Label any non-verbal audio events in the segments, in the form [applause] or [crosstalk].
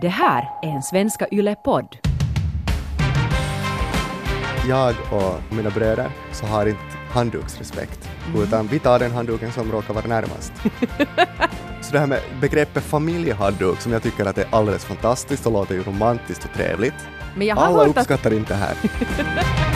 Det här är en Svenska Yle-podd. Jag och mina bröder så har inte handduksrespekt, Mm. utan vi tar den handduken som råkar vara närmast. [laughs] så det här med begreppet familjehandduk som jag tycker att är alldeles fantastiskt och låter ju romantiskt och trevligt. Alla hört att, uppskattar inte det här. [laughs]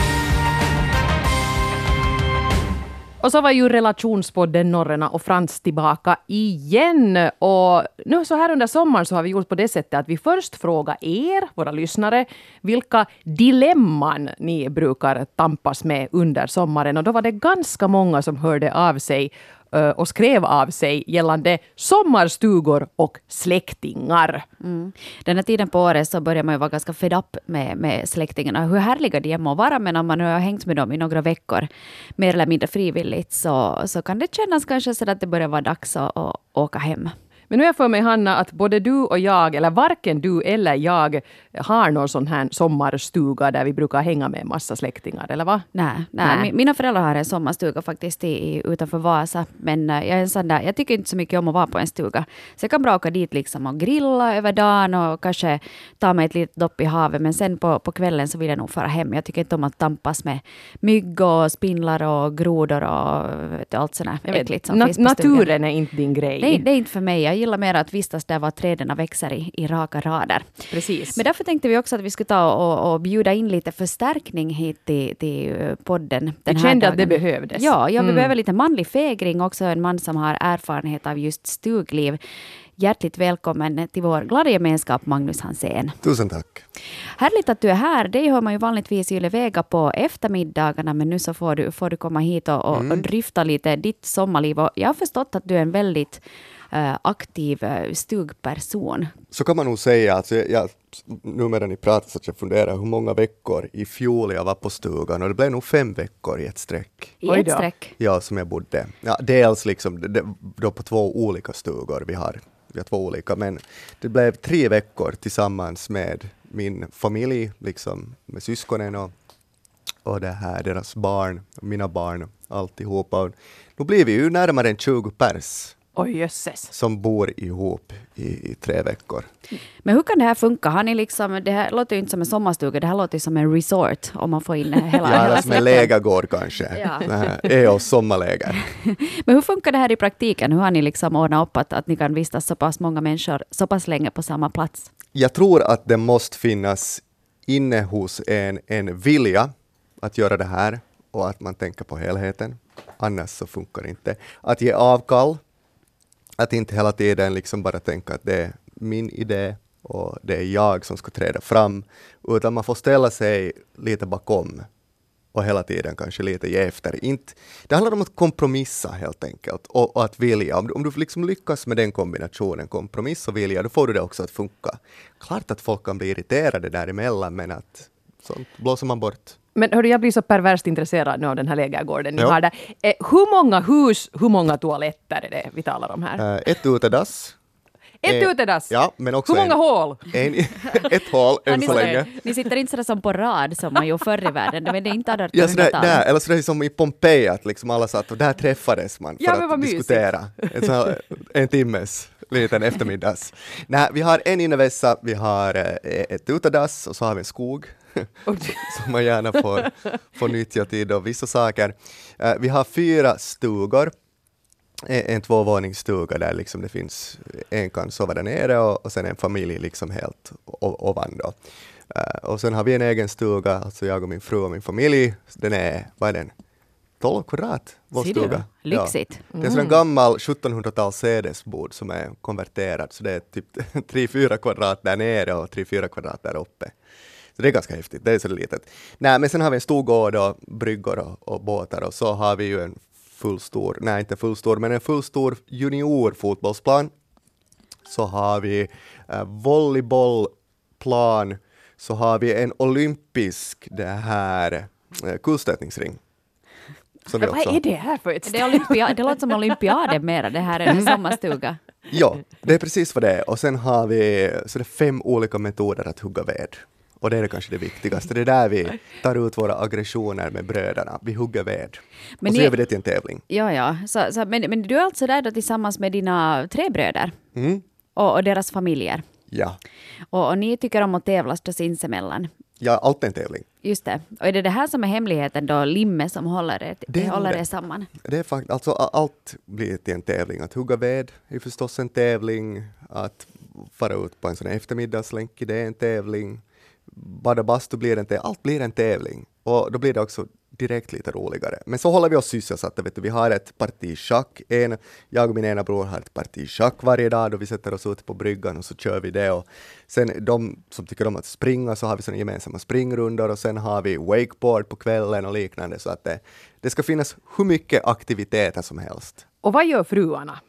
och så var ju relationspodden Norrena och Frans tillbaka igen. Och nu så här under sommaren så har vi gjort på det sättet att vi först frågar er, våra lyssnare, vilka dilemman ni brukar tampas med under sommaren. Och då var det ganska många som hörde av sig Eh, och skrev av sig gällande sommarstugor och släktingar. Mm. Den här tiden på året så börjar man ju vara ganska fed up med, med släktingarna. Hur härliga de än må vara, men om man nu har hängt med dem i några veckor, mer eller mindre frivilligt, så, så kan det kännas kanske så att det börjar vara dags att, att åka hem. Men nu är jag för mig, Hanna, att både du och jag, eller varken du eller jag, har någon sån här sommarstuga där vi brukar hänga med en massa släktingar, eller vad? Nej, nej. Nej. mi- mina föräldrar har en sommarstuga faktiskt i, utanför Vasa, men eh, jag är en sån där, jag tycker inte så mycket om att vara på en stuga. Så jag kan bra åka dit liksom och grilla över dagen och kanske ta mig ett litet dopp i havet, men sen på, på kvällen så vill jag nog fara hem. Jag tycker inte om att tampas med mygg och spindlar och grodor och allt sånt där äckligt som finns på stugan. naturen är inte din grej. Det, det är inte för mig. Jag gillar mer att vistas där var träden växer i, i raka rader. Precis. Men därför tänkte vi också att vi skulle ta och, och bjuda in lite förstärkning hit till, till eh, podden. Den Vi här kände att det dagen. behövdes. Ja, ja vi Mm. behöver lite manlig fägring, också en man som har erfarenhet av just stugliv. Hjärtligt välkommen till vår glada gemenskap, Magnus Hansén. Tusen tack. Härligt att du är här. Det hör man ju vanligtvis i Ylevega på eftermiddagarna, men nu så får du, får du komma hit och, och, och dryfta lite ditt sommarliv. Och jag har förstått att du är en väldigt aktiv uh, stugperson. Så kan man nog säga, alltså jag, jag, nu medan ni pratar så att jag funderar hur många veckor i fjol jag var på stugan och det blev nog fem veckor i ett streck. I ett streck. Ja, som jag bodde. Ja, dels liksom då på två olika stugor vi har. Vi har två olika, men det blev tre veckor tillsammans med min familj, liksom med syskonen och, och det här, deras barn, mina barn, alltihopa. Och nu blir vi ju närmare än 20 pers Oj jösses. som bor ihop i, i tre veckor. Men hur kan det här funka? Har ni liksom, det här låter ju inte som en sommarstuga, det här låter ju som en resort om man får in hela, Ja, hela eller som en lägergård kanske. Ja. Oss sommarläger. [laughs] Men hur funkar det här i praktiken? Hur har ni liksom ordnat upp att, att ni kan vistas så pass många människor så pass länge på samma plats? Jag tror att det måste finnas inne hos en, en vilja att göra det här och att man tänker på helheten. Annars så funkar det inte. Att ge avkall, att inte hela tiden liksom bara tänka att det är min idé och det är jag som ska träda fram, utan man får ställa sig lite bakom och hela tiden kanske lite ge efter. Inte, det handlar om att kompromissa helt enkelt och, och att vilja. Om du, om du liksom lyckas med den kombinationen, kompromiss och vilja, då får du det också att funka. Klart att folk kan bli irriterade däremellan, men att sånt blåser man bort. Men hörru, jag blir så perverst intresserad nu av den här lägergården ni Ja. har där. Eh, hur många hus, hur många toaletter är det vi talar om här? Uh, ett utedass. [laughs] Ett eh, utedass? Ja, men också Hur många en, hål? en, [laughs] ett hål än ni, så sitter- länge. ni sitter inte sådär som på rad som man gjorde förr i världen, men det är inte [laughs] Ja, sådär, 1800-talet. där, eller sådär som i Pompeji, att liksom alla satt och där träffades man för Ja, att diskutera. En, sån här, en timmes liten eftermiddags. Nej, vi har en innevässa, vi har eh, ett utedass och så har vi en skog [laughs] som man gärna får, får nyttja till då, vissa saker. Eh, vi har fyra stugor. En, en tvåvåningsstuga där liksom det finns, en kan sova där nere och, och sen en familj liksom helt ovan då. Eh, och sen har vi en egen stuga, alltså jag och min fru och min familj. Den är, vad är den? 12 kvadrat, vår stuga. Lyxigt. Ja. Det är en sån gammal 1700-tals sädesbod som är konverterad, så det är typ [laughs] 3-4 kvadrat där nere och 3-4 kvadrat där uppe. Så det är ganska häftigt, det är så litet. Nej, men sen har vi en stor gård och bryggor och, och båtar och så har vi ju en fullstor, nej inte fullstor, men en fullstor juniorfotbollsplan. Så har vi eh, volleybollplan, så har vi en olympisk det här eh, vi Vad är det här för ett Det, är olympia, det låter som olympiaden mera, det här är en sommarstuga. Ja, det är precis vad det är. Och sen har vi så det är fem olika metoder att hugga ved. Och det är kanske det viktigaste. Det är där vi tar ut våra aggressioner med bröderna. Vi hugger ved. Men och så ni- gör vi det till en tävling. Ja, ja. Så, så, men, men du är alltså där då tillsammans med dina tre bröder Mm. och, och deras familjer? Ja, Och, och ni tycker om att tävlas då sinsemellan. ja allt är en tävling. Just det. Och är det det här som är hemligheten då, limmet som håller er, Det håller det. er samman? Det är fakt- alltså, allt blir till en tävling. Att hugga ved är förstås en tävling. Att fara ut på en sån eftermiddagslänk, det är en tävling. Bada bastu blir en tävling. Allt blir en tävling. Och då blir det också direkt lite roligare. Men så håller vi oss sysselsatta. Vet du. Vi har ett parti schack. En, jag och min ena bror har ett parti schack varje dag då vi sätter oss ute på bryggan och så kör vi det. Och sen de som tycker om att springa så har vi såna gemensamma springrundor och sen har vi wakeboard på kvällen och liknande. Så att det, det ska finnas hur mycket aktiviteter som helst. Och vad gör fruarna?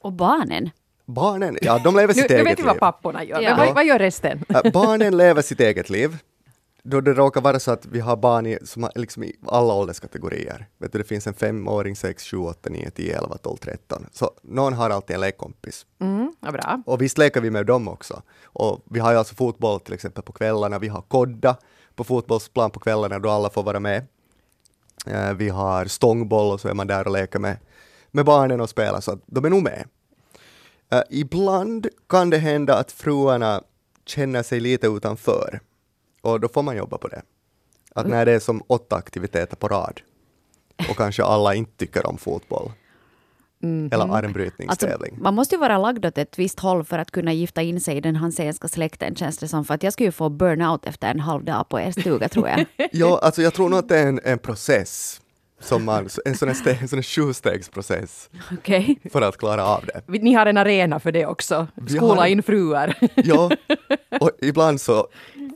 Och barnen? Barnen, ja de lever Nu, sitt nu eget vet vi vad liv. papporna gör, Ja. men vad, vad gör resten? Barnen lever sitt eget liv. Då det råkar vara så att vi har barn i, som har, liksom i alla ålderskategorier. Vet du, det finns en femåring, sex, sju, åtta, nio, tio, elva, tolv, tretton. Så någon har alltid en lekkompis. Mm, ja, bra. Och visst leker vi med dem också. Och vi har ju alltså fotboll till exempel på kvällarna. Vi har kodda på fotbollsplan på kvällarna då alla får vara med. Vi har stångboll och så är man där och leker med, med barnen och spelar så att de är nog med. Eh, ibland kan det hända att fruarna känner sig lite utanför och då får man jobba på det. Att när det är som åtta aktiviteter på rad och kanske alla inte tycker om fotboll eller Alltså, armbrytningstävling. man måste ju vara lagd åt ett visst håll för att kunna gifta in sig i den hansenska släkten känns det som. För att jag skulle ju få burnout efter en halv dag på er stuga tror jag. [laughs] Ja, alltså jag tror nog att det är en, en process, som man, en sån här, ste, en sån här sjustegsprocess Okej. för att klara av det. Ni har en arena för det också. Skola har- in fruar. Ja, [laughs] och ibland så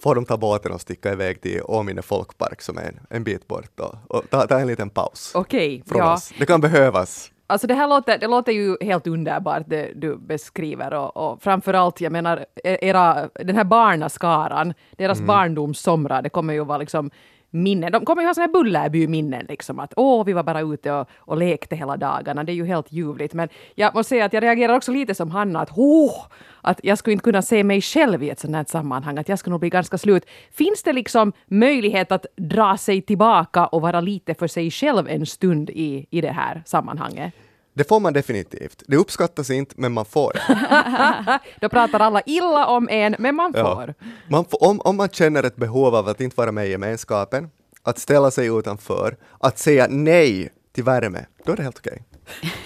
får de ta båten och sticka iväg till Åminne folkpark som är en, en bit bort och, och ta, ta en liten paus Okej, från ja. oss. Det kan behövas. Alltså det här låter, det låter ju helt underbart det du beskriver och, och framförallt, jag menar, e- era, den här barnaskaran, deras Mm. barndomssomrar, det kommer ju vara liksom minnen. De kommer ju ha såna här Bullerby-minnen, liksom att åh, vi var bara ute och, och lekte hela dagarna. Det är ju helt ljuvligt. Men jag måste säga att jag reagerar också lite som Hanna, att åh, att jag skulle inte kunna se mig själv i ett sånt här sammanhang, att jag skulle nog bli ganska slut. Finns det liksom möjlighet att dra sig tillbaka och vara lite för sig själv en stund i, i det här sammanhanget? Det får man definitivt. Det uppskattas inte, men man får det. [laughs] Då pratar alla illa om en, men man Ja. får. Man får om, om man känner ett behov av att inte vara med i gemenskapen, att ställa sig utanför, att säga nej till värme, då är det helt okej.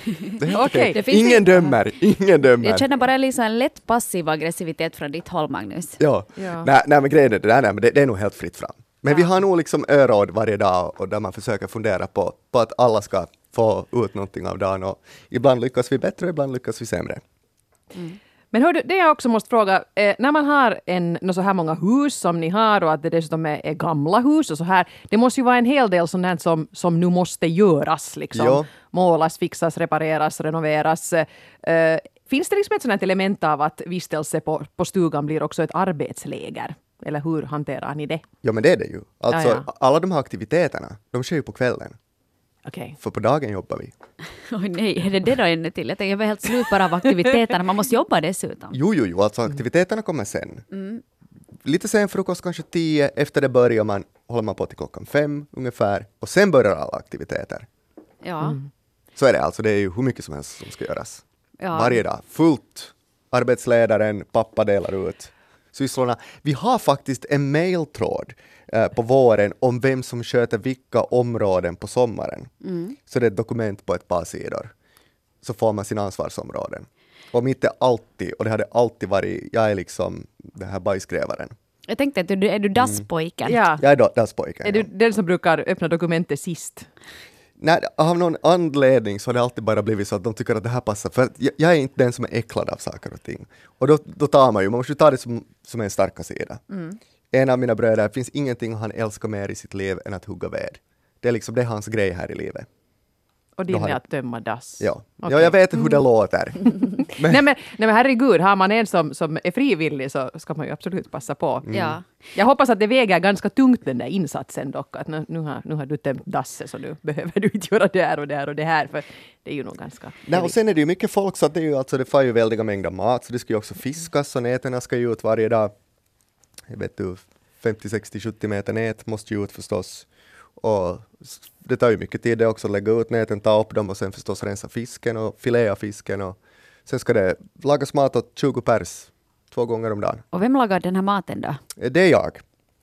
Det är helt [laughs] Okej, okej. Ingen ju- dömer, ingen dömer. Jag känner bara liksom en lätt passiv aggressivitet från ditt håll Magnus. Ja. Ja. Nej, nej, men grejen är det där, nej, men det, det är nog helt fritt fram. Men vi har nog liksom öråd varje dag och där man försöker fundera på, på att alla ska få ut någonting av dagen och ibland lyckas vi bättre ibland lyckas vi sämre. Men hör du, det jag också måste fråga, eh, när man har en, så här många hus som ni har och att det dessutom är, är gamla hus och så här, det måste ju vara en hel del sånt här som, som nu måste göras liksom. Ja. Målas, fixas, repareras, renoveras. Eh, finns det liksom ett sånt element av att vistelse på, på stugan blir också ett arbetsläger? Eller hur hanterar ni det? Ja men det är det ju. Alltså Ja, ja. alla de här aktiviteterna, de sker ju på kvällen. Okej. För på dagen jobbar vi. [laughs] Oj nej, är det det då ännu till? Jag tänkte jag var helt slut bara av aktiviteterna. Man måste jobba dessutom. Jo, jo, jo, alltså aktiviteterna kommer sen. Lite sen frukost, kanske tio, efter det börjar man, håller man på till klockan fem ungefär, och sen börjar alla aktiviteter. Ja. Så är det alltså, det är ju hur mycket som helst som ska göras. Ja. Varje dag, fullt. Arbetsledaren, pappa delar ut sysslorna. Vi har faktiskt en mailtråd eh, på våren om vem som sköter vilka områden på sommaren. Så det är ett dokument på ett par sidor. Så får man sina ansvarsområden. Mitt är alltid, och det hade alltid varit, jag är liksom den här bajsgrävaren. Jag tänkte att du är du dasspojken? Ja. Jag är då- dasspojken. Är du ja. den som brukar öppna dokumentet sist? Nej, av någon anledning så har det alltid bara blivit så att de tycker att det här passar. För jag, jag är inte den som är äcklad av saker och ting. Och då, då tar man ju, man måste ju ta det som, som en starka sida. En av mina bröder, det finns ingenting han älskar mer i sitt liv än att hugga ved. Det är liksom, det är hans grej här i livet. Och din har är att tömma dass? Ja, Okej. ja jag vet hur det låter. Men, [laughs] Nej men, nej men herregud, har man en som, som är frivillig så ska man ju absolut passa på. Ja. Jag hoppas att det väger ganska tungt den där insatsen dock, att nu, nu, har, nu har du tömt dasset så nu behöver du inte göra det här och det här och det här, för det är ju nog ganska... Nej, och sen är det ju mycket folk så att det är ju alltså, det får ju väldiga mängder mat, så det ska ju också fiskas och nätena ska ju ut varje dag. Jag vet du, 50, 60, 70 meter nät måste ju ut förstås. Och det tar ju mycket tid det också att lägga ut näten, ta upp dem och sen förstås rensa fisken och filea fisken och sen ska det lagas mat åt 20 pers två gånger om dagen. Och vem lagar den här maten då? Eh, Det är jag.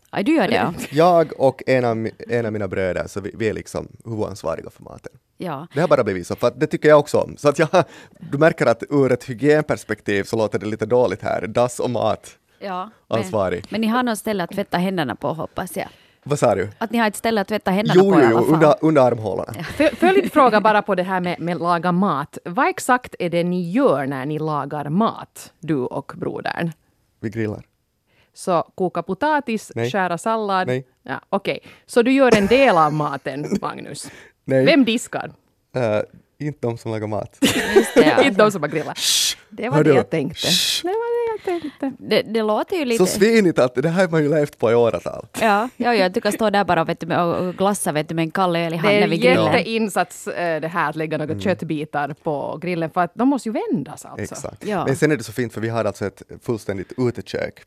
Aj, du gör det ja. Jag och en av, en av mina bröder, så vi, vi är liksom huvudansvariga för maten. ja. Det har bara blivit så, för det tycker jag också om. Så att jag, [laughs] du märker att ur ett hygienperspektiv så låter det lite dåligt här. Dass och mat. ja. Ansvarig. Men, men ni har något ställe att tvätta händerna på hoppas jag. Vad sa du? Att ni har ett ställe att tvätta händerna Jo, på jo, jo under, under armhålorna. Följdfråga bara på det här med, med laga mat. Vad exakt är det ni gör när ni lagar mat, du och brodern? Vi grillar. Så koka potatis, Nej. skära sallad? Nej. Ja, Okej, så du gör en del av maten, [laughs] Magnus? Nej, Vem diskar? eh, inte de som lagar mat. Just det, ja. [laughs] Inte de som har grillat. Det var Hör det jag tänkte. Shh. Det var det jag tänkte. det, det låter ju lite... Så svinigt att det här har man ju levt på i åratal. Ja, ja, ja, du kan stå där bara vet du, med- och glassa vet du, med en kall öl i Det är handen en vid grillen. jätteinsats eh, det här att lägga några köttbitar på grillen för att de måste ju vändas alltså. Exakt. Ja. Men sen är det så fint för vi har alltså ett fullständigt utekök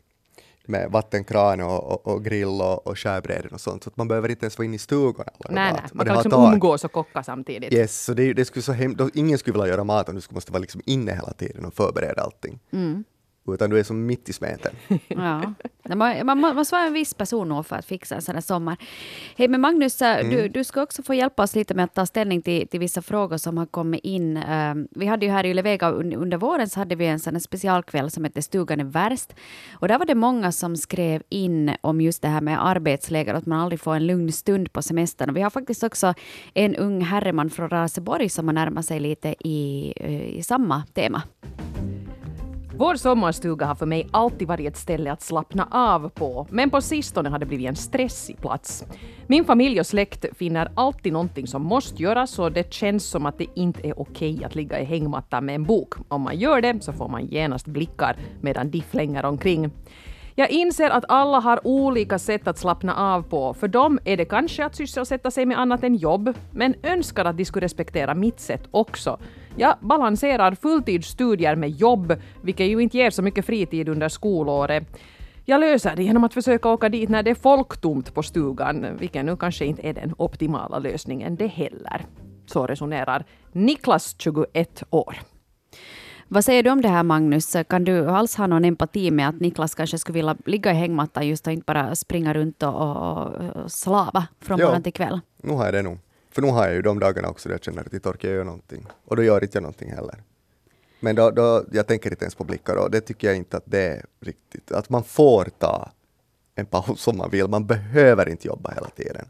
med vattenkran och, och, och grill och, och skärbräden och sånt. Så att man behöver inte ens vara inne i laga Nej, nej. Man det kan liksom umgås och kocka samtidigt. Yes, så det, det skulle så hem, då, ingen skulle vilja göra mat om du skulle måste vara liksom inne hela tiden och förbereda allting. Mm. Utan du är som mitt i smeten. [laughs] Ja. Man, man, man måste vara en viss person nog för att fixa en sån här sommar. Hej, men Magnus, Mm. du, du ska också få hjälpa oss lite med att ta ställning till, till vissa frågor som har kommit in. Eh, vi hade ju här i Ylevega un, under våren så hade vi en sån här specialkväll som hette Stugan är värst. Och där var det många som skrev in om just det här med arbetsläger att man aldrig får en lugn stund på semestern. Och vi har faktiskt också en ung herreman från Raseborg som har närmat sig lite i, eh, i samma tema. Vår sommarstuga har för mig alltid varit ett ställe att slappna av på, men på sistone har det blivit en stressig plats. Min familj och släkt finner alltid någonting som måste göras och det känns som att det inte är okej att ligga i hängmattan med en bok. Om man gör det så får man genast blickar medan de flänger omkring. Jag inser att alla har olika sätt att slappna av på. För dem är det kanske att sysselsätta sig med annat än jobb, men önskar att de skulle respektera mitt sätt också. Jag balanserar fulltidsstudier med jobb, vilket ju inte ger så mycket fritid under skolåret. Jag löser det genom att försöka åka dit när det är folktomt på stugan, vilket nu kanske inte är den optimala lösningen det heller. Så resonerar Niklas, 21 år. Vad säger du om det här Magnus? Kan du alls ha någon empati med att Niklas kanske skulle vilja ligga i hängmattan just och inte bara springa runt och, och, och slava från morgon till kväll? Nu har jag det nog. För nu har jag ju de dagarna också där jag känner att jag orkar göra någonting. Och då gör inte jag någonting heller. Men då, då, jag tänker inte ens på blickar och det tycker jag inte att det är riktigt. Att man får ta en paus om man vill. Man behöver inte jobba hela tiden.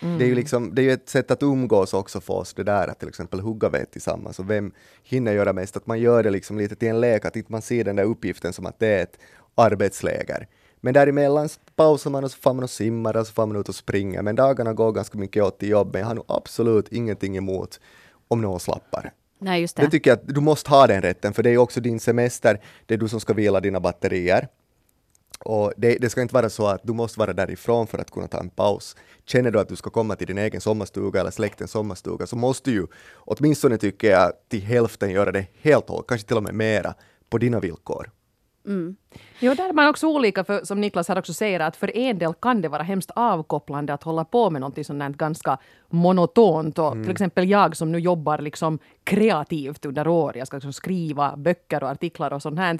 Det är ju liksom, det är ett sätt att umgås också för oss, det där att till exempel hugga ved tillsammans och vem hinner göra mest? Att man gör det liksom lite till en lek, att inte man ser den där uppgiften som att det är ett arbetsläger. Men däremellan pausar man och så får man och simmar och så får man ut och springer. Men dagarna går ganska mycket åt till jobb, men jag har nog absolut ingenting emot om någon slappar. Nej, just det. Det tycker jag att du måste ha den rätten, för det är ju också din semester, det är du som ska vila dina batterier. Och det, det ska inte vara så att du måste vara därifrån för att kunna ta en paus. Känner du att du ska komma till din egen sommarstuga eller släktens sommarstuga så måste du ju, åtminstone tycker jag, till hälften göra det helt och kanske till och med mera, på dina villkor. Jo, där är man också olika, för som Niklas här också säger, att för en del kan det vara hemskt avkopplande att hålla på med någonting sånt ganska monotont. Och Till exempel jag som nu jobbar liksom kreativt under år. Jag ska liksom skriva böcker och artiklar och sånt här,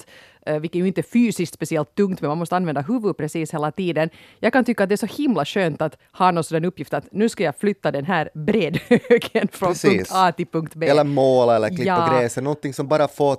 vilket ju inte är fysiskt speciellt tungt, men man måste använda huvudet precis hela tiden. Jag kan tycka att det är så himla skönt att ha någon sådan uppgift att nu ska jag flytta den här bredhögen [laughs] från Precis. punkt A till punkt B. Eller måla eller klippa Ja. gräset, någonting som bara får...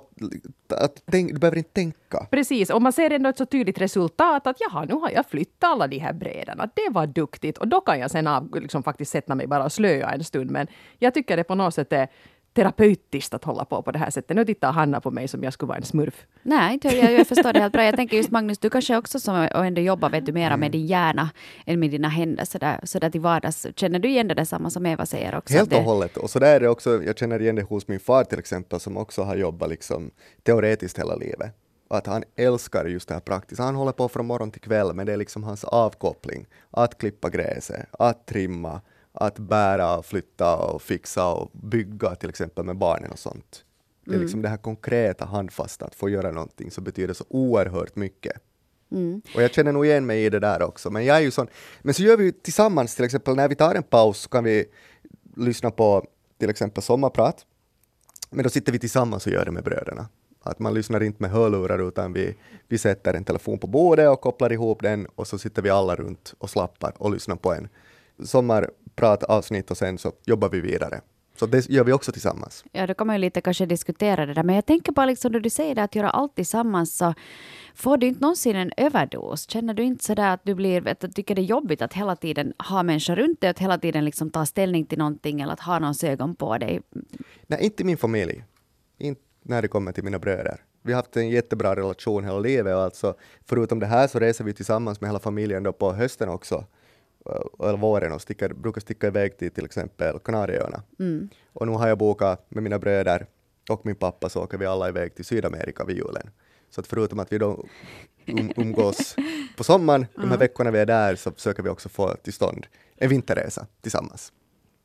Att tänk, du behöver inte tänka. Precis, och man ser ändå ett så tydligt resultat att jaha, nu har jag flyttat alla de här brädorna. Det var duktigt. Och då kan jag sen av, liksom faktiskt sätta mig bara och slöa en stund. Men jag tycker det på något sätt är terapeutiskt att hålla på på det här sättet. Nu tittar Hanna på mig som jag skulle vara en smurf. Nej, inte jag, jag förstår det helt bra. Jag tänker just Magnus, du kanske också som och ändå jobbar vet du, mera med din hjärna än med dina händer sådär, sådär till vardags. Känner du igen det där samma som Eva säger också? Helt och hållet. Och så där är det också, jag känner igen det hos min far till exempel, som också har jobbat liksom teoretiskt hela livet. Att han älskar just det här praktiska. Han håller på från morgon till kväll, men det är liksom hans avkoppling. Att klippa gräset, att trimma, att bära flytta och fixa och bygga till exempel med barnen och sånt. Det är liksom det här konkreta, handfasta, att få göra någonting som betyder så oerhört mycket. Och jag känner nog igen mig i det där också. Men jag är ju sån. Men så gör vi ju tillsammans, till exempel när vi tar en paus så kan vi lyssna på till exempel sommarprat. Men då sitter vi tillsammans och gör det med bröderna. Att man lyssnar inte med hörlurar utan vi, vi sätter en telefon på bordet och kopplar ihop den och så sitter vi alla runt och slappar och lyssnar på en sommarpratavsnitt och sen så jobbar vi vidare. Så det gör vi också tillsammans. Ja, då kan man ju lite kanske diskutera det där. Men jag tänker bara liksom när du säger det att göra allt tillsammans så får du inte någonsin en överdos? Känner du inte sådär att du blir, att du tycker det är jobbigt att hela tiden ha människor runt dig, att hela tiden liksom ta ställning till någonting eller att ha någons ögon på dig? Nej, inte min familj. Inte när det kommer till mina bröder. Vi har haft en jättebra relation hela livet och alltså förutom det här så reser vi tillsammans med hela familjen då på hösten också eller våren och sticker, brukar sticka iväg till till exempel Kanarieöarna. Mm. Och nu har jag bokat med mina bröder och min pappa så åker vi alla iväg till Sydamerika vid julen. Så att förutom att vi då um, umgås [laughs] på sommaren, de här veckorna vi är där, så försöker vi också få till stånd en vinterresa tillsammans.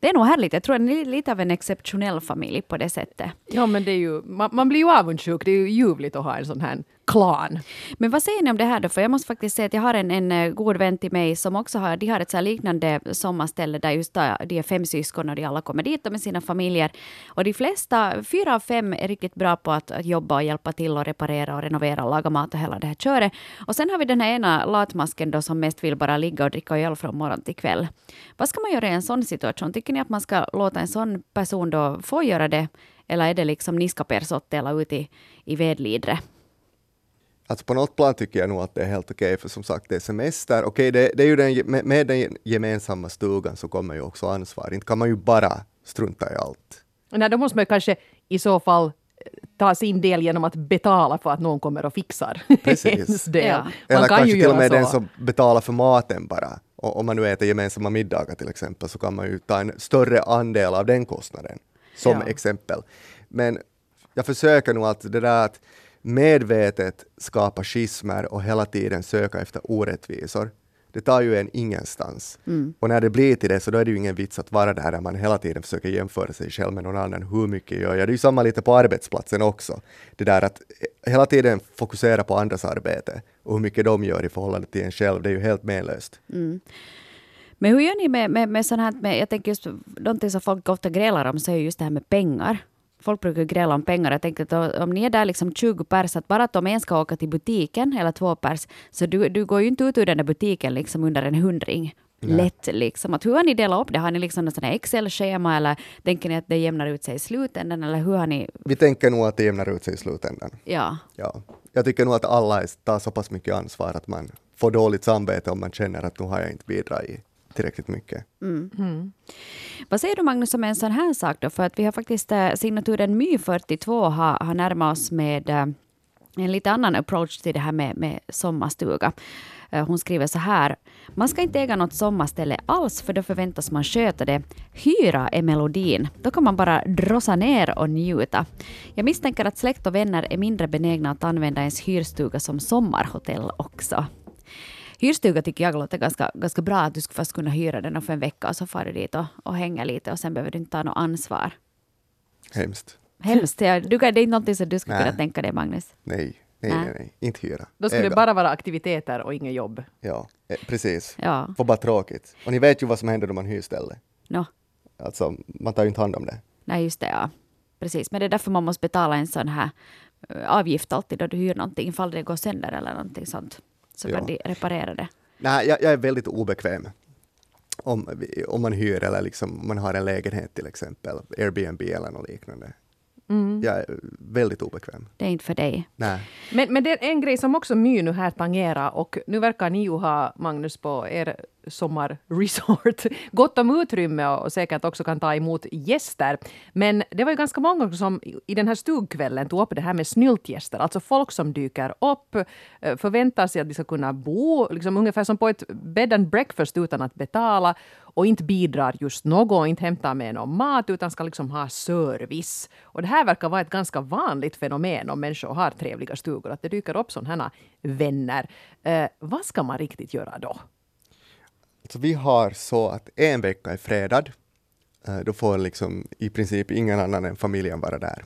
Det är nog härligt. Jag tror att ni är lite av en exceptionell familj på det sättet. Ja, men det är ju, man, man blir ju avundsjuk. Det är ju ljuvligt att ha en sån här klan. Men vad säger ni om det här då? För jag måste faktiskt säga att jag har en, en eh, god vän till mig som också har, de har ett så här liknande sommarställe där just eh, de är fem syskon och de alla kommer dit med sina familjer. Och de flesta, fyra av fem är riktigt bra på att, att jobba och hjälpa till och reparera och renovera och laga mat och hela det här köret. Och sen har vi den här ena latmasken då som mest vill bara ligga och dricka öl från morgon till kväll. Vad ska man göra i en sån situation? Tycker ni att man ska låta en sån person då få göra det? Eller är det liksom niskapersottela ut i, i vedlidre? Alltså på något plan tycker jag nog att det är helt okej, för som sagt det är semester. Okej, det, det är ju den, med, med den gemensamma stugan så kommer ju också ansvar. Inte kan man ju bara strunta i allt. Nej, då måste man kanske i så fall eh, ta sin del genom att betala för att någon kommer och fixar [laughs] Precis. ens del. Ja. Eller kan kanske ju till och med så. den som betalar för maten bara. Och om man nu äter gemensamma middagar till exempel så kan man ju ta en större andel av den kostnaden. Som Ja. exempel. Men jag försöker nog att det där att medvetet skapa schismer och hela tiden söka efter orättvisor. Det tar ju en ingenstans. Och när det blir till det så då är det ju ingen vits att vara där, där man hela tiden försöker jämföra sig själv med någon annan. Hur mycket gör jag? Det är ju samma lite på arbetsplatsen också. Det där att hela tiden fokusera på andras arbete och hur mycket de gör i förhållande till en själv, det är ju helt menlöst. Men hur gör ni med, med, med sånt här, med, jag tänker just, någonting som folk ofta grälar om så är just det här med pengar. Folk brukar gräla om pengar. Jag tänker att om ni är där liksom 20 pers, att bara att om en ska åka till butiken, eller två pers, så du, du går ju inte ut ur den där butiken liksom under en hundring. Lätt liksom. Att hur har ni delat upp det? Har ni liksom något Excel-schema eller tänker ni att det jämnar ut sig i slutändan? Eller hur har ni? Vi tänker nog att det jämnar ut sig i slutändan. Ja. Ja. Jag tycker nog att alla tar så pass mycket ansvar att man får dåligt samvete om man känner att nu har jag inte bidragit tillräckligt mycket. Vad säger du Magnus om en sån här sak då? För att vi har faktiskt eh, signaturen My42 har, har närmat oss med eh, en lite annan approach till det här med, med sommarstuga. Eh, Hon skriver så här. Man ska inte äga något sommarställe alls för då förväntas man sköta det. Hyra är melodin. Då kan man bara drossa ner och njuta. Jag misstänker att släkt och vänner är mindre benägna att använda ens hyrstuga som sommarhotell också. Hyrstuga tycker jag låter ganska, ganska bra. Att du ska först kunna hyra den och för en vecka och så far du dit och, och hänger lite och sen behöver du inte ta något ansvar. Hemskt. Hemskt. Ja, du, kan- det är inte någonting som du skulle kunna tänka dig, Magnus. Nej, nej, Nej. nej, inte hyra. Då skulle Äga. det bara vara aktiviteter och inget jobb. Ja, eh, precis. Ja, Får bara tråkigt. Och ni vet ju vad som händer när man hyr ställe. no. Alltså, man tar ju inte hand om det. Nej, just det. Ja. Precis. Men det är därför man måste betala en sån här eh, avgift alltid då du hyr någonting, ifall det går sönder eller någonting sånt. Så Ja. kan de reparera det. Nej, jag, jag är väldigt obekväm om, om man hyr eller liksom, om man har en lägenhet till exempel, Airbnb eller något liknande. Jag är väldigt obekväm. Det är inte för dig. Nej. Men, men det är en grej som också My nu här tangerar och nu verkar ni ju ha, Magnus, på er sommarresort [laughs] gott om utrymme och säkert också kan ta emot gäster. Men det var ju ganska många som i den här stugkvällen tog upp det här med snyltgäster, alltså folk som dyker upp, eh, förväntar sig att de ska kunna bo liksom ungefär som på ett bed and breakfast utan att betala och inte bidrar just något, inte hämtar med någon mat utan ska liksom ha service. Och det här verkar vara ett ganska vanligt fenomen om människor har trevliga stugor, att det dyker upp sådana här vänner. Eh, vad ska man riktigt göra då? Så vi har så att en vecka är fredad. Eh, Då får liksom i princip ingen annan än familjen vara där.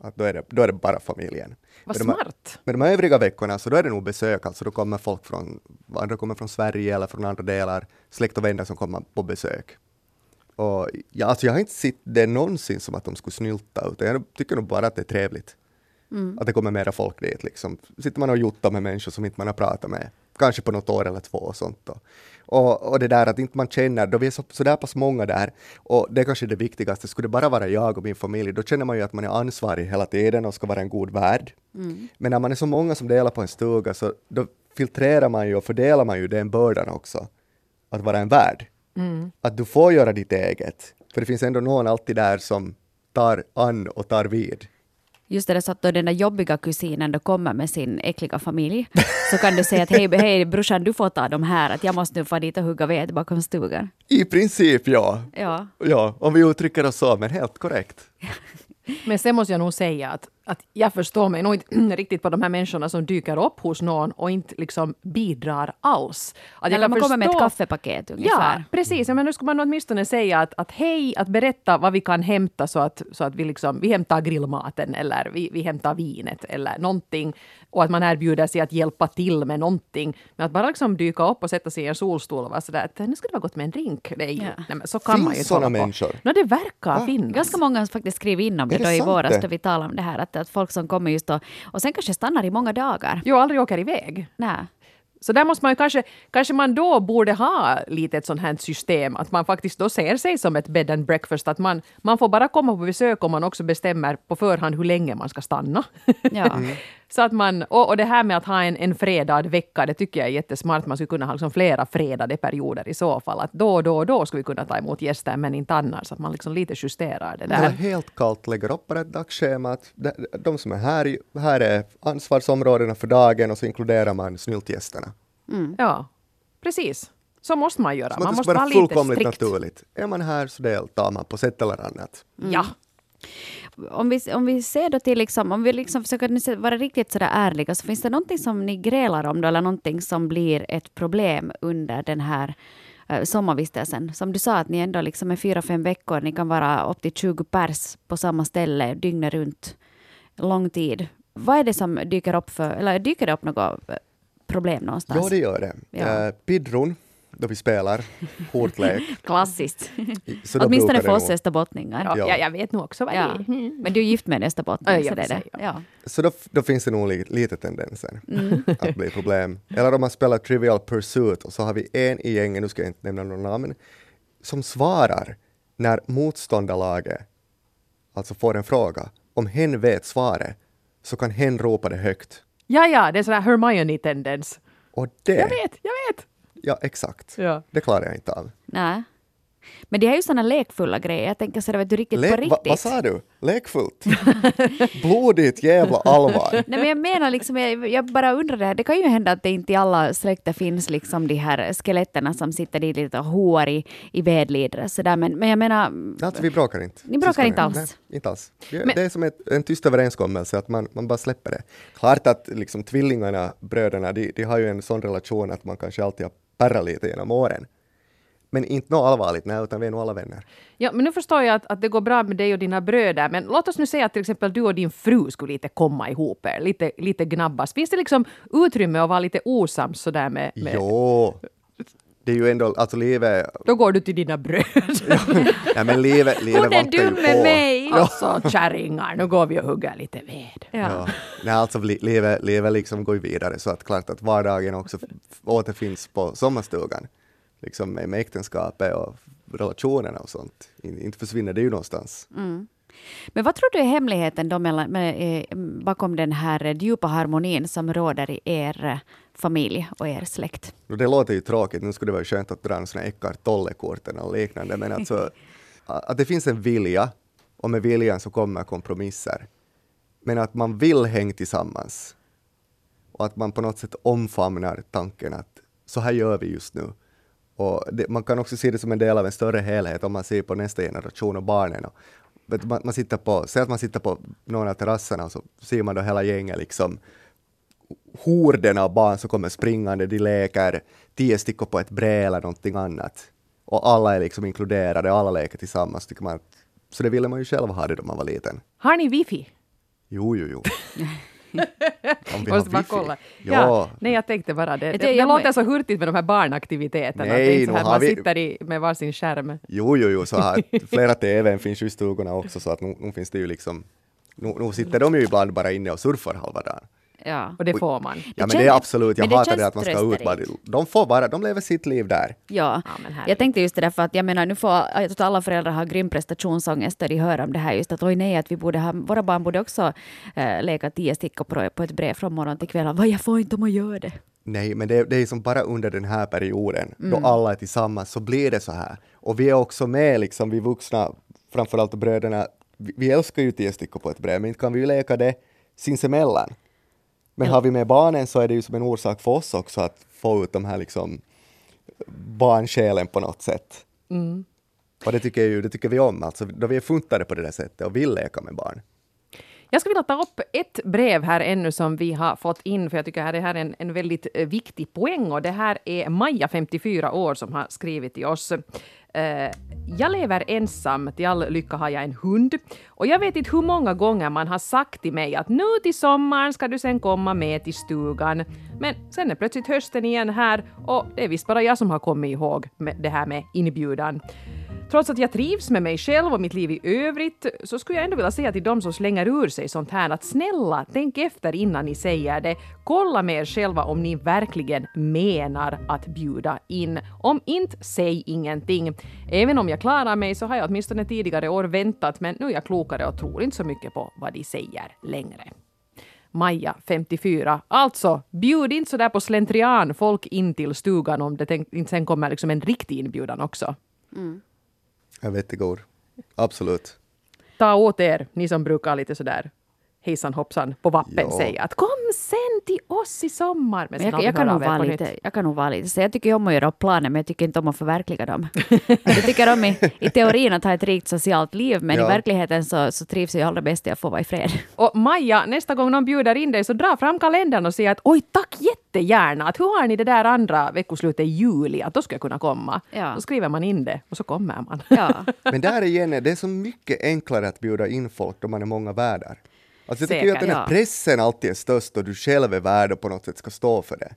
Att då, är det, då är det bara familjen. Vad Men de här- smart! Men de här övriga veckorna så då är det nog besök, alltså då kommer folk från, andra kommer från Sverige eller från andra delar, släkt och vänner som kommer på besök. Och ja, alltså jag har inte sett det någonsin som att de skulle snylta, utan jag tycker nog bara att det är trevligt. Att det kommer mera folk dit. Liksom. Sitter man och juttar med människor som inte man har pratat med, kanske på något år eller två och sånt. Då. Och, och det där att inte man känner, då vi är så, så där pass många där, och det är kanske det viktigaste, skulle det bara vara jag och min familj, då känner man ju att man är ansvarig hela tiden och ska vara en god värd. Men när man är så många som delar på en stuga, så då filtrerar man ju och fördelar man ju den bördan också, att vara en värd. Att du får göra ditt eget, för det finns ändå någon alltid där som tar an och tar vid. Just det, så att då den där jobbiga kusinen då kommer med sin äckliga familj, så kan du säga att hej, hej brorsan, du får ta de här, att jag måste nu få dit och hugga ved bakom stugan. I princip ja. Ja. Ja, om vi uttrycker oss så, men helt korrekt. Men sen måste jag nog säga att, att jag förstår mig nog inte [clears throat] riktigt på de här människorna som dyker upp hos någon och inte liksom bidrar alls. Att Eller man kommer med ett förstå- kaffepaket ungefär. Ja, precis. Men nu ska man åtminstone säga att, att hej, att berätta vad vi kan hämta så att, så att vi, liksom, vi hämtar grillmaten eller vi, vi hämtar vinet eller någonting. Och att man erbjuder sig att hjälpa till med någonting. Men att bara liksom dyka upp och sätta sig i en solstol och vara sådär att nu skulle det vara gott med en drink. Det är ju, Ja. nej, men så kan Finns man ju på. människor? No, det verkar Va? finnas. Ganska många har faktiskt skrivit in om det, det då i våras det? då vi talade om det här, att, att folk som kommer just då, och sen kanske stannar i många dagar. Jo, aldrig åker iväg. Nej. Så där måste man ju kanske, kanske man då borde ha lite ett sånt här system, att man faktiskt då ser sig som ett bed and breakfast, att man, man får bara komma på besök om man också bestämmer på förhand hur länge man ska stanna. Ja. [laughs] Mm. Så att man, och, och det här med att ha en, en fredad vecka, det tycker jag är jättesmart. Man skulle kunna ha liksom flera fredade perioder i så fall. Att då och då och då skulle vi kunna ta emot gäster, men inte annars. Att man liksom lite justerar det Eller där. helt kallt lägger upp bara ett dagsschema. Att de, de som är här, här är ansvarsområdena för dagen och så inkluderar man snyltgästerna. Ja, precis. Så måste man göra. Att Man det måste vara vara lite fullkomligt strikt. naturligt. Är man här så deltar man på sätt eller annat. Ja. Om, vi, om vi ser då till, liksom, om vi liksom försöker vara riktigt sådär ärliga, så finns det någonting som ni grälar om då, eller någonting som blir ett problem under den här eh, sommarvistelsen? Som du sa, att ni ändå liksom är fyra, fem veckor, ni kan vara upp till 20 pers på samma ställe dygnet runt, lång tid. Vad är det som dyker upp för, eller dyker det upp något eh, problem någonstans? Ja, det gör det. Ja. Eh, Pidron, då vi spelar hortlek. [laughs] Klassiskt. så Åtminstone för det oss österbottningar. Ja, Ja. jag, jag vet nog också vad Ja. det är. Mm. Men du är gift med en österbottning, Ja, så det är det. ja. Så då, då finns det nog li, lite tendenser Mm. att bli problem. Eller om man spelar Trivial Pursuit och så har vi en i gänget, nu ska jag inte nämna några namn, som svarar när motståndarlaget alltså får en fråga. Om hen vet svaret så kan hen ropa det högt. Ja, ja, det är sån här Hermione-tendens. Och det, Jag vet, jag vet! Ja exakt, Ja. det klarar jag inte av. Nej. Men det är ju sådana lekfulla grejer. Jag tänker så det vet du riktigt Le- på va, riktigt. vad sa du? Lekfullt? [laughs] Blodigt jävla allvar. [laughs] Nej, men jag menar liksom, jag, jag bara undrar det här. Det kan ju hända att det inte i alla släkter finns liksom de här skeletterna som sitter dit lite hoar i, i vedlidre. Så där. Men, men jag menar, Alltså vi bråkar inte. Ni bråkar Syskonen. inte alls? Nej, inte alls. Det, Men- det är som ett, en tyst överenskommelse att man, man bara släpper det. Klart att liksom tvillingarna, bröderna, de, de har ju en sån relation att man kanske alltid har pärrat lite genom åren. Men inte något allvarligt, nej, utan vi är nog alla vänner. Ja, men nu förstår jag att, att det går bra med dig och dina bröder, men låt oss nu säga att till exempel du och din fru skulle lite komma ihop er, lite, lite gnabbas. Finns det liksom utrymme att vara lite osams sådär med... med Jo, det är ju ändå, alltså livet, Då går du till dina bröder. nej [laughs] men livet, livet hon är dum med på. mig! Alltså kärringar, nu går vi och hugger lite ved. Ja. Ja. Nej, alltså li- livet, livet liksom går ju vidare så att klart att vardagen också återfinns på sommarstugan. Liksom med, med äktenskapet och relationerna och sånt. In, inte försvinner det ju någonstans. Men vad tror du är hemligheten då mellan, med, eh, bakom den här eh, djupa harmonin som råder i er eh, familj och er släkt? Och det låter ju tråkigt, nu skulle det vara skönt att dra här Eckart Tolle-kort eller något liknande, men alltså [laughs] att det finns en vilja och med viljan så kommer kompromisser. Men att man vill hänga tillsammans och att man på något sätt omfamnar tanken att så här gör vi just nu. Och det, man kan också se det som en del av en större helhet om man ser på nästa generation och barnen. Och, man, man sitter på, säg att man sitter på någon av terrasserna och så ser man då hela gänget liksom horden av barn som kommer springande, de leker tio stycken på ett bräde eller någonting annat. Och alla är liksom inkluderade, alla leker tillsammans. Tycker man så det ville man ju själv ha det då man var liten. Har ni wifi? Jo, jo, jo. [laughs] Om vi Måste har bara wifi. kolla. Ja. Nej, jag tänkte bara det. Jag Det, det jag- låter så hurtigt med de här barnaktiviteterna. Nej, det här, har man vi- sitter i, med varsin skärm. Jo, jo, jo, så här, [laughs] flera TVn finns ju i stugorna också, så att nu, nu finns det ju liksom Nu, nu sitter de ju ibland bara inne och surfar halva dagen. Ja. Och det får man. Ja, men det är absolut, jag hatar det att man ska ut bara. De får bara, de lever sitt liv där. Ja, Ja, jag tänkte just det där för att jag menar nu får alla föräldrar har grym prestationsångest när de hör om det här just att oj nej att vi borde ha, våra barn borde också äh, leka tio stickor på, på ett brev från morgon till kväll. Vad jag får inte om att göra det. Nej, men det, det är som bara under den här perioden, Mm. då alla är tillsammans, så blir det så här. Och vi är också med, liksom, vi vuxna, framförallt bröderna, vi, vi älskar ju tio stycken på ett brev, men inte kan vi ju leka det sinsemellan. Men har vi med barnen så är det ju som en orsak för oss också att få ut de här liksom barnsjälen på något sätt. Mm. Och det tycker, ju, det tycker vi om, alltså, då vi är funtade på det där sättet och vill leka med barn. Jag skulle vilja ta upp ett brev här ännu som vi har fått in, för jag tycker att det här är en, en väldigt eh, viktig poäng. Och det här är Maja, 54 år, som har skrivit till oss. Eh, jag lever ensam, till all lycka har jag en hund. Och jag vet inte hur många gånger man har sagt till mig att nu till sommaren ska du sen komma med till stugan. Men sen är plötsligt hösten igen här och det är visst bara jag som har kommit ihåg med det här med inbjudan. Trots att jag trivs med mig själv och mitt liv i övrigt så skulle jag ändå vilja säga till de som slänger ur sig sånt här att snälla, tänk efter innan ni säger det. Kolla med er själva om ni verkligen menar att bjuda in. Om inte, säg ingenting. Även om jag klarar mig så har jag åtminstone tidigare år väntat men nu är jag klokare och tror inte så mycket på vad de säger längre. Maja, 54. Alltså, bjud inte så där på slentrian folk in till stugan om det inte sen kommer liksom en riktig inbjudan också. Mm. Jag vet det går. Absolut. ta åt er, ni som brukar lite sådär hejsan hoppsan på vappen Ja. säga att kom sen till oss i sommar. Men Men jag, jag, kan nog vara lite, jag kan nog vara lite så. Jag tycker om att göra upp planer, men jag tycker inte om att förverkliga dem. [laughs] jag tycker om i, i teorin att ha ett rikt socialt liv, men Ja. i verkligheten så, så trivs jag allra bäst i att få vara i fred. Och Maja, nästa gång någon bjuder in dig så dra fram kalendern och säg att oj tack jättegärna, att hur har ni det där andra veckoslutet i juli, att då ska jag kunna komma. Ja. Då skriver man in det och så kommer man. Ja. [laughs] Men där igen, är det är så mycket enklare att bjuda in folk då man är många värdar. Alltså jag tycker ju att den här Säkert, pressen alltid är störst och du själv är värd och på något sätt ska stå för det.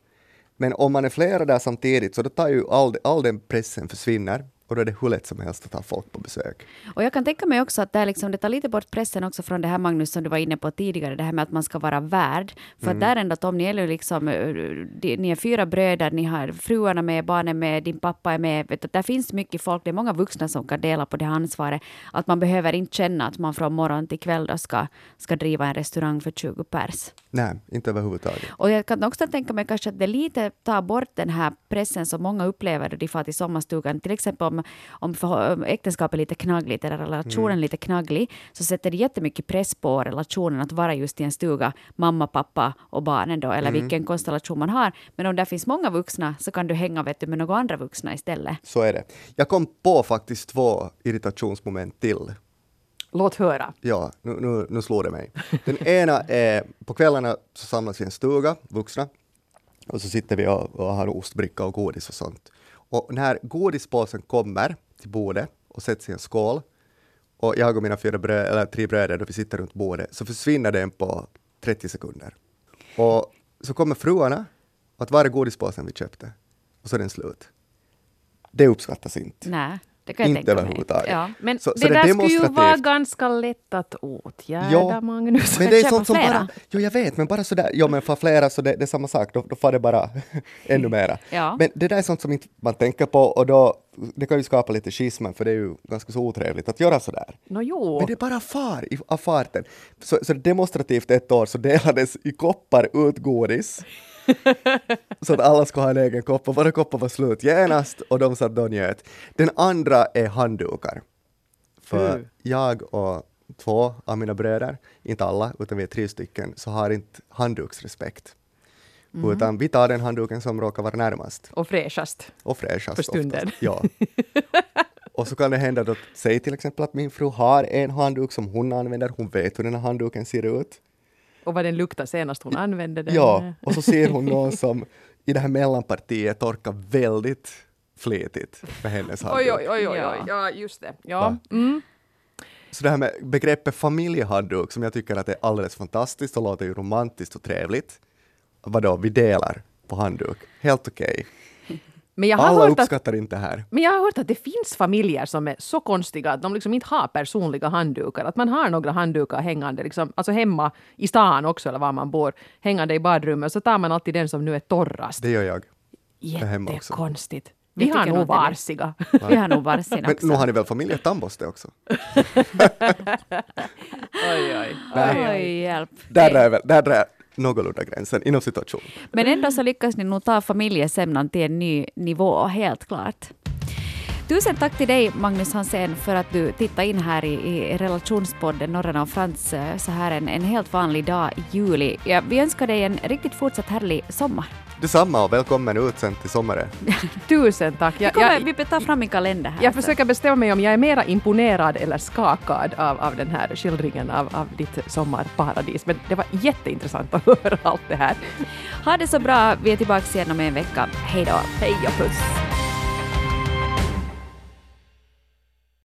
Men om man är flera där samtidigt så då tar ju all, all den pressen försvinner och då är det hur lätt som helst att ha folk på besök. Och jag kan tänka mig också att det, liksom, det tar lite bort pressen också från det här Magnus som du var inne på tidigare, det här med att man ska vara värd. För att där ändå Tom, ni är liksom, eh, ni är fyra bröder, ni har fruarna med, barnen med, din pappa är med. Vet du, där finns mycket folk, det är många vuxna som kan dela på det här ansvaret. Att man behöver inte känna att man från morgon till kväll då ska, ska driva en restaurang för 20 pers. Nej, inte överhuvudtaget. Och jag kan också tänka mig kanske att det lite tar bort den här pressen som många upplever då de far till sommarstugan. Till exempel om, om, för, om äktenskapet är lite knaggligt eller relationen lite knagglig så sätter det jättemycket press på relationen att vara just i en stuga, mamma, pappa och barnen då, eller vilken konstellation man har. Men om det finns många vuxna så kan du hänga vet du, med några andra vuxna istället. Så är det. Jag kom på faktiskt två irritationsmoment till. Låt höra. Ja, nu, nu, nu slår det mig. Den ena är, på kvällarna så samlas vi i en stuga, vuxna, och så sitter vi och, och har ostbricka och godis och sånt. Och när godispåsen kommer till bordet och sätts i en skål, och jag och mina fyra brö, eller tre bröder, då vi sitter runt bordet, så försvinner den på 30 sekunder. Och så kommer fruarna, att var är godispåsen vi köpte? Och så är den slut. Det uppskattas inte. Nej, det kan jag Inte tänka överhuvudtaget. Ja. Men Så- det så det är där skulle ju vara ganska lätt att åtgärda, Ja, Magnus. Men det är sånt som flera. bara... Jo, jag vet, men bara sådär. Jo, men för flera så det, det är samma sak. Då, då får det bara [laughs] ännu mera. Ja. Men det där är sånt som inte man tänker på och då, det kan ju skapa lite schismer för det är ju ganska så otrevligt att göra sådär. Nå jo. Men det är bara far i av farten. Så, så demonstrativt ett år så delades i koppar ut godis. [laughs] så att alla ska ha en egen kopp och våra koppar var slut genast och de satt och njöt. Den andra är handdukar. För Mm. jag och två av mina bröder, inte alla, utan vi är tre stycken, så har inte handduksrespekt. Mm. Utan vi tar den handduken som råkar vara närmast Och fräschast. och fräschast För stunden. oftast. Ja. och så kan det hända då, säg till exempel att min fru har en handduk som hon använder, hon vet hur den här handduken ser ut. Och vad den luktar senast hon använde den. Ja, och så ser hon någon som i det här mellanpartiet torkar väldigt flitigt med hennes handduk. Oj, oj, oj, oj, oj, ja just det. Ja. Mm. Så det här med begreppet familjehandduk som jag tycker att är alldeles fantastiskt och låter ju romantiskt och trevligt. Vadå, vi delar på handduk. Helt okej. Men jag har Alla hört att uppskattar inte det här. Men jag har hört att det finns familjer som är så konstiga att de liksom inte har personliga handdukar. Att man har några handdukar hängande, liksom, alltså hemma i stan också eller var man bor, hängande i badrummet. Så tar man alltid den som nu är torrast. Det gör jag. Jättekonstigt. Vi har nog nog det är varsiga. [laughs] Vi har nog varsin Men också. nu har ni väl familjetandborste också? [laughs] oj, oj. Oj, hjälp. Där är väl, där är någorlunda gränsen inom situation. Men ändå så lyckas ni nog ta familjesämnan till en ny nivå, helt klart. Tusen tack till dig, Magnus Hansén, för att du tittade in här i, i relationspodden Norrarna och Frans eh, så här en, en helt vanlig dag i juli. Ja, vi önskar dig en riktigt fortsatt härlig sommar. Detsamma och välkommen ut sen till sommaren. [laughs] Tusen tack. Vi, Jag, kommer, jag, vi tar fram min kalender här. jag så. försöker bestämma mig om jag är mera imponerad eller skakad av, av den här skildringen av, av ditt sommarparadis. Men det var jätteintressant att [laughs] höra allt det här. Ha det så bra. Vi är tillbaka igen om en vecka. Hej då. Hej och puss!